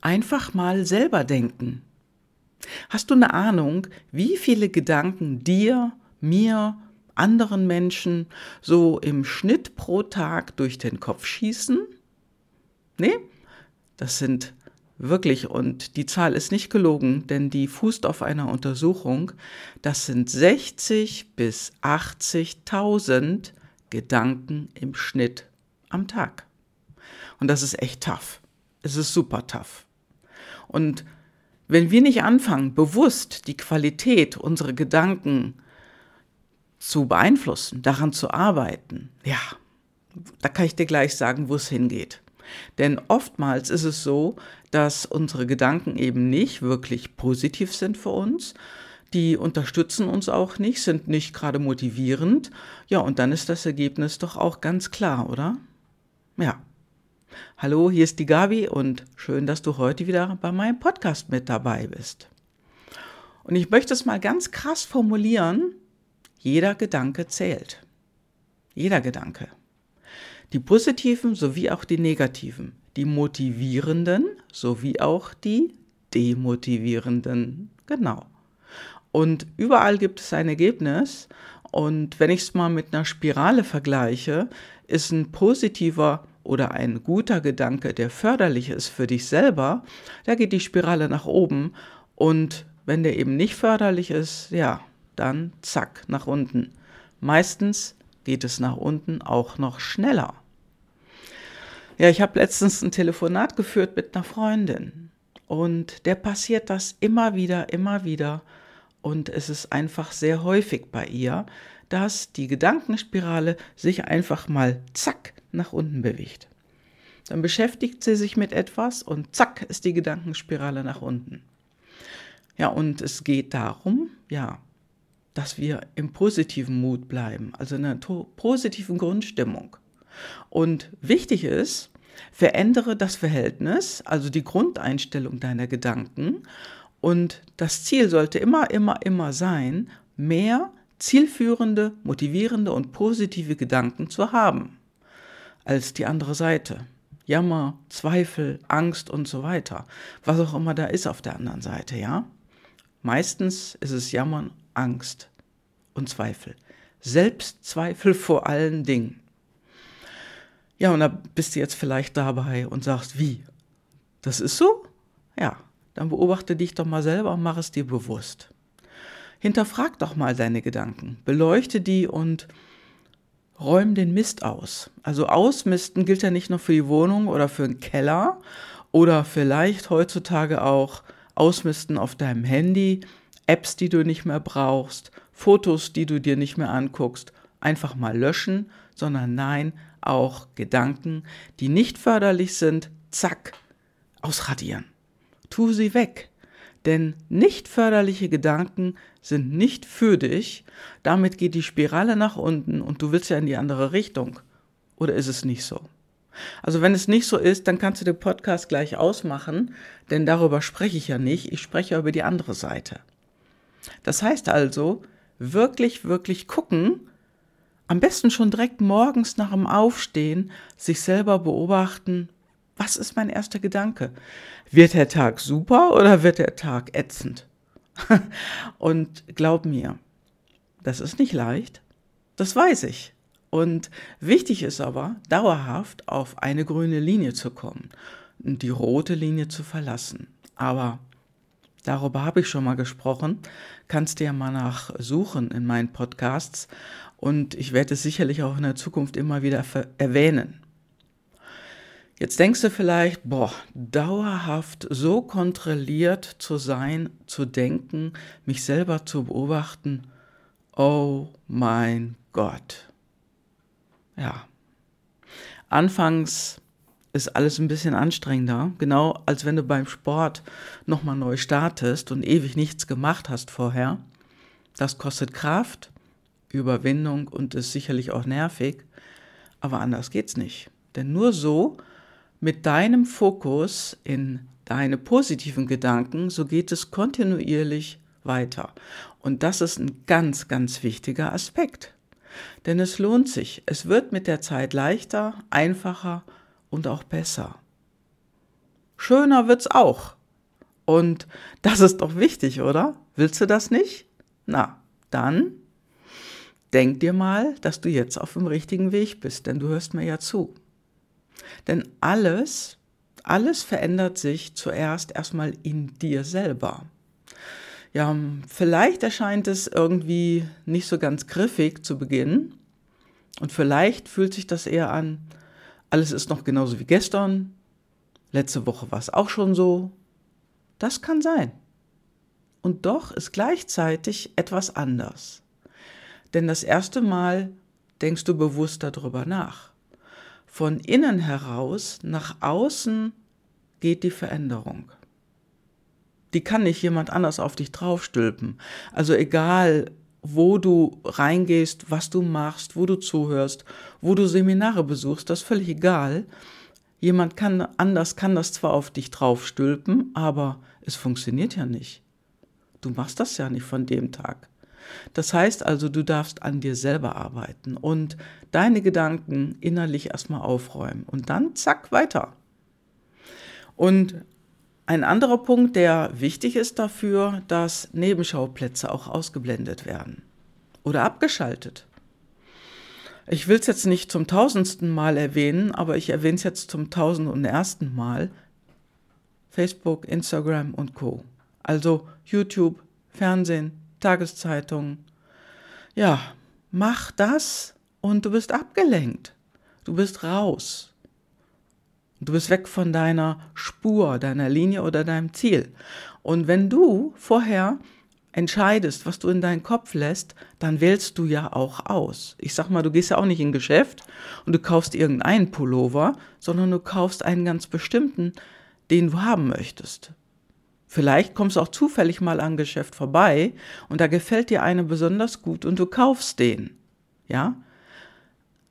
Einfach mal selber denken. Hast du eine Ahnung, wie viele Gedanken dir, mir, anderen Menschen so im Schnitt pro Tag durch den Kopf schießen? Nee, das sind wirklich, und die Zahl ist nicht gelogen, denn die fußt auf einer Untersuchung, das sind 60 bis 80.000 Gedanken im Schnitt am Tag. Und das ist echt tough. Es ist super tough. Und wenn wir nicht anfangen, bewusst die Qualität unserer Gedanken zu beeinflussen, daran zu arbeiten, ja, da kann ich dir gleich sagen, wo es hingeht. Denn oftmals ist es so, dass unsere Gedanken eben nicht wirklich positiv sind für uns. Die unterstützen uns auch nicht, sind nicht gerade motivierend. Ja, und dann ist das Ergebnis doch auch ganz klar, oder? Ja. Hallo, hier ist die Gabi und schön, dass du heute wieder bei meinem Podcast mit dabei bist. Und ich möchte es mal ganz krass formulieren. Jeder Gedanke zählt. Jeder Gedanke. Die positiven sowie auch die negativen, die motivierenden sowie auch die demotivierenden. Genau. Und überall gibt es ein Ergebnis. Und wenn ich es mal mit einer Spirale vergleiche, ist ein positiver oder ein guter Gedanke, der förderlich ist für dich selber, da geht die Spirale nach oben. Und wenn der eben nicht förderlich ist, ja, dann zack, nach unten. Meistens geht es nach unten auch noch schneller. Ja, ich habe letztens ein Telefonat geführt mit einer Freundin und der passiert das immer wieder, immer wieder und es ist einfach sehr häufig bei ihr, dass die Gedankenspirale sich einfach mal zack nach unten bewegt. Dann beschäftigt sie sich mit etwas und zack ist die Gedankenspirale nach unten. Ja, und es geht darum, ja, dass wir im positiven Mut bleiben, also in einer positiven Grundstimmung. Und wichtig ist, verändere das Verhältnis, also die Grundeinstellung deiner Gedanken. Und das Ziel sollte immer, immer, immer sein, mehr zielführende, motivierende und positive Gedanken zu haben als die andere Seite. Jammer, Zweifel, Angst und so weiter. Was auch immer da ist auf der anderen Seite, ja? Meistens ist es Jammern, Angst und Zweifel. Selbstzweifel vor allen Dingen. Ja, und da bist du jetzt vielleicht dabei und sagst, wie? Das ist so? Ja, dann beobachte dich doch mal selber und mach es dir bewusst. Hinterfrag doch mal deine Gedanken, beleuchte die und räum den Mist aus. Also ausmisten gilt ja nicht nur für die Wohnung oder für den Keller oder vielleicht heutzutage auch ausmisten auf deinem Handy, Apps, die du nicht mehr brauchst, Fotos, die du dir nicht mehr anguckst, einfach mal löschen, sondern nein, auch Gedanken, die nicht förderlich sind, zack, ausradieren. Tu sie weg. Denn nicht förderliche Gedanken sind nicht für dich. Damit geht die Spirale nach unten und du willst ja in die andere Richtung. Oder ist es nicht so? Also wenn es nicht so ist, dann kannst du den Podcast gleich ausmachen, denn darüber spreche ich ja nicht. Ich spreche über die andere Seite. Das heißt also, wirklich, wirklich gucken, am besten schon direkt morgens nach dem Aufstehen sich selber beobachten, was ist mein erster Gedanke? Wird der Tag super oder wird der Tag ätzend? Und glaub mir, das ist nicht leicht, das weiß ich. Und wichtig ist aber, dauerhaft auf eine grüne Linie zu kommen und die rote Linie zu verlassen. Aber darüber habe ich schon mal gesprochen, kannst du ja mal nachsuchen in meinen Podcasts und ich werde es sicherlich auch in der Zukunft immer wieder erwähnen. Jetzt denkst du vielleicht, boah, dauerhaft so kontrolliert zu sein, zu denken, mich selber zu beobachten, oh mein Gott. Ja. Anfangs ist alles ein bisschen anstrengender, genau als wenn du beim Sport nochmal neu startest und ewig nichts gemacht hast vorher. Das kostet Kraft, Überwindung und ist sicherlich auch nervig, aber anders geht's nicht. Denn nur so, mit deinem Fokus in deine positiven Gedanken, so geht es kontinuierlich weiter. Und das ist ein ganz, ganz wichtiger Aspekt. Denn es lohnt sich. Es wird mit der Zeit leichter, einfacher und auch besser. schöner wird's auch. Und das ist doch wichtig, oder? Willst du das nicht? Na, dann denk dir mal, dass du jetzt auf dem richtigen Weg bist, denn du hörst mir ja zu. Denn alles, alles verändert sich zuerst erstmal in dir selber. Ja, vielleicht erscheint es irgendwie nicht so ganz griffig zu Beginn und vielleicht fühlt sich das eher an, alles ist noch genauso wie gestern, letzte Woche war es auch schon so. Das kann sein. Und doch ist gleichzeitig etwas anders. Denn das erste Mal denkst du bewusst darüber nach. Von innen heraus nach außen geht die Veränderung. Die kann nicht jemand anders auf dich draufstülpen. Also egal, wo du reingehst, was du machst, wo du zuhörst, wo du Seminare besuchst, das ist völlig egal. Jemand kann anders kann das zwar auf dich draufstülpen, aber es funktioniert ja nicht. Du machst das ja nicht von dem Tag. Das heißt also, du darfst an dir selber arbeiten und deine Gedanken innerlich erstmal aufräumen und dann zack weiter. Und ein anderer Punkt, der wichtig ist dafür, dass Nebenschauplätze auch ausgeblendet werden oder abgeschaltet. Ich will es jetzt nicht zum tausendsten Mal erwähnen, aber ich erwähne es jetzt zum tausend und ersten Mal. Facebook, Instagram und Co. Also YouTube, Fernsehen, Tageszeitungen. Ja, mach das und du bist abgelenkt. Du bist raus. Du bist weg von deiner Spur, deiner Linie oder deinem Ziel. Und wenn du vorher entscheidest, was du in deinen Kopf lässt, dann wählst du ja auch aus. Ich sag mal, du gehst ja auch nicht in Geschäft und du kaufst irgendeinen Pullover, sondern du kaufst einen ganz bestimmten, den du haben möchtest. Vielleicht kommst du auch zufällig mal an Geschäft vorbei und da gefällt dir eine besonders gut und du kaufst den. Ja?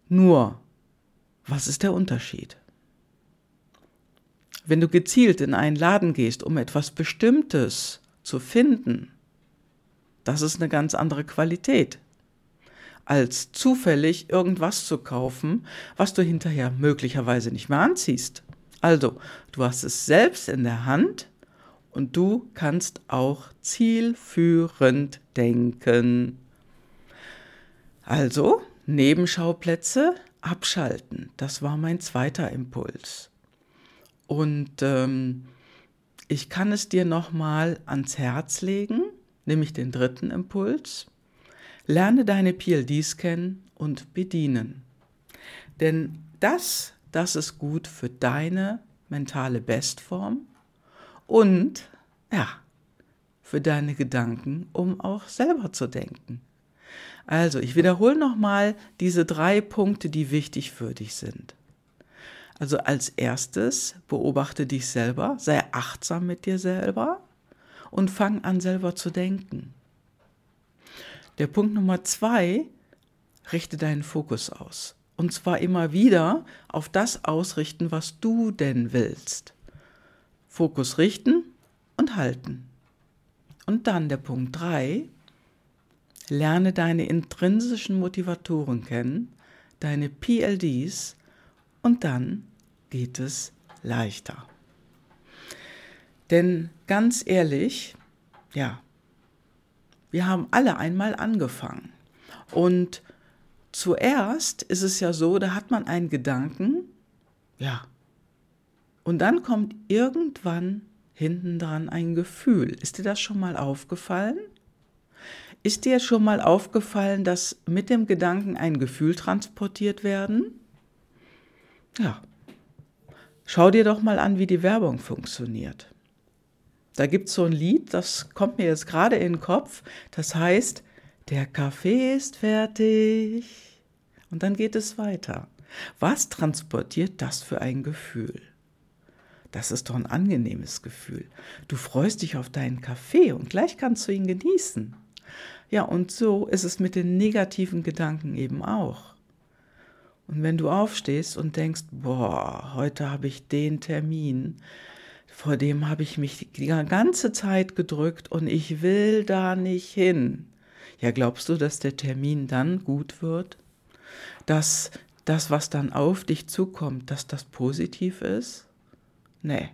Nur, was ist der Unterschied? Wenn du gezielt in einen Laden gehst, um etwas Bestimmtes zu finden, das ist eine ganz andere Qualität, als zufällig irgendwas zu kaufen, was du hinterher möglicherweise nicht mehr anziehst. Also, du hast es selbst in der Hand und du kannst auch zielführend denken. Also, Nebenschauplätze abschalten. Das war mein zweiter Impuls. Und ähm, ich kann es dir nochmal ans Herz legen, nämlich den dritten Impuls. Lerne deine PLDs kennen und bedienen. Denn das, das ist gut für deine mentale Bestform und ja, für deine Gedanken, um auch selber zu denken. Also, ich wiederhole nochmal diese drei Punkte, die wichtig für dich sind. Also als erstes beobachte dich selber, sei achtsam mit dir selber und fang an selber zu denken. Der Punkt Nummer zwei, richte deinen Fokus aus. Und zwar immer wieder auf das ausrichten, was du denn willst. Fokus richten und halten. Und dann der Punkt drei, lerne deine intrinsischen Motivatoren kennen, deine PLDs und dann geht es leichter. Denn ganz ehrlich, ja, wir haben alle einmal angefangen. Und zuerst ist es ja so, da hat man einen Gedanken, ja, und dann kommt irgendwann hinten dran ein Gefühl. Ist dir das schon mal aufgefallen? Ist dir schon mal aufgefallen, dass mit dem Gedanken ein Gefühl transportiert werden? Ja. Schau dir doch mal an, wie die Werbung funktioniert. Da gibt es so ein Lied, das kommt mir jetzt gerade in den Kopf. Das heißt, der Kaffee ist fertig. Und dann geht es weiter. Was transportiert das für ein Gefühl? Das ist doch ein angenehmes Gefühl. Du freust dich auf deinen Kaffee und gleich kannst du ihn genießen. Ja, und so ist es mit den negativen Gedanken eben auch. Und wenn du aufstehst und denkst, boah, heute habe ich den Termin, vor dem habe ich mich die ganze Zeit gedrückt und ich will da nicht hin. Ja, glaubst du, dass der Termin dann gut wird? Dass das, was dann auf dich zukommt, dass das positiv ist? Nee.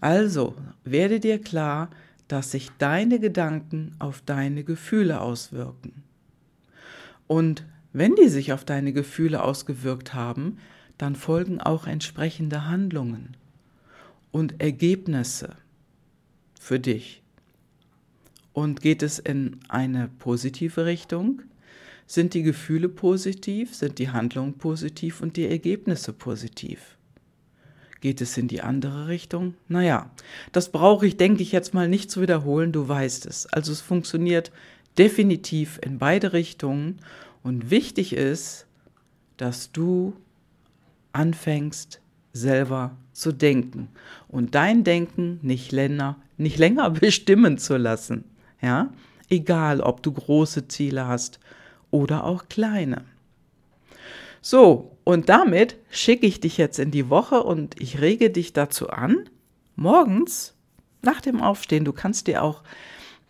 Also werde dir klar, dass sich deine Gedanken auf deine Gefühle auswirken. Und wenn die sich auf deine Gefühle ausgewirkt haben, dann folgen auch entsprechende Handlungen und Ergebnisse für dich. Und geht es in eine positive Richtung? Sind die Gefühle positiv? Sind die Handlungen positiv und die Ergebnisse positiv? Geht es in die andere Richtung? Naja, das brauche ich, denke ich, jetzt mal nicht zu wiederholen, du weißt es. Also es funktioniert definitiv in beide Richtungen und wichtig ist, dass du anfängst selber zu denken und dein Denken nicht länger, nicht länger bestimmen zu lassen. Ja? Egal, ob du große Ziele hast oder auch kleine. So, und damit schicke ich dich jetzt in die Woche und ich rege dich dazu an, morgens nach dem Aufstehen, du kannst dir auch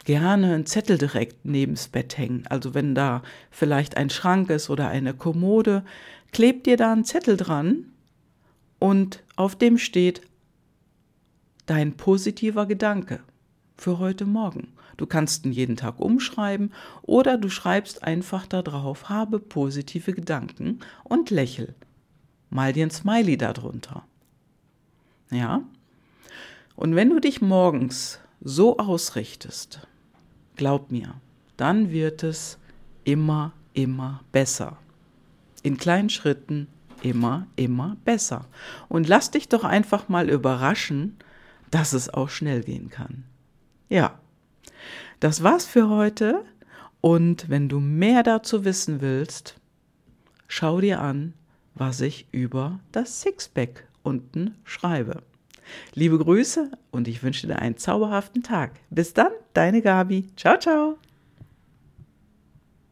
gerne einen Zettel direkt nebens Bett hängen. Also wenn da vielleicht ein Schrank ist oder eine Kommode, klebt dir da einen Zettel dran und auf dem steht dein positiver Gedanke für heute Morgen. Du kannst ihn jeden Tag umschreiben oder du schreibst einfach da drauf, habe positive Gedanken und lächel. Mal dir ein Smiley darunter. Ja? Und wenn du dich morgens so ausrichtest, glaub mir, dann wird es immer, immer besser. In kleinen Schritten immer, immer besser. Und lass dich doch einfach mal überraschen, dass es auch schnell gehen kann. Ja, das war's für heute. Und wenn du mehr dazu wissen willst, schau dir an, was ich über das Sixpack unten schreibe. Liebe Grüße und ich wünsche dir einen zauberhaften Tag. Bis dann, deine Gabi. Ciao, ciao.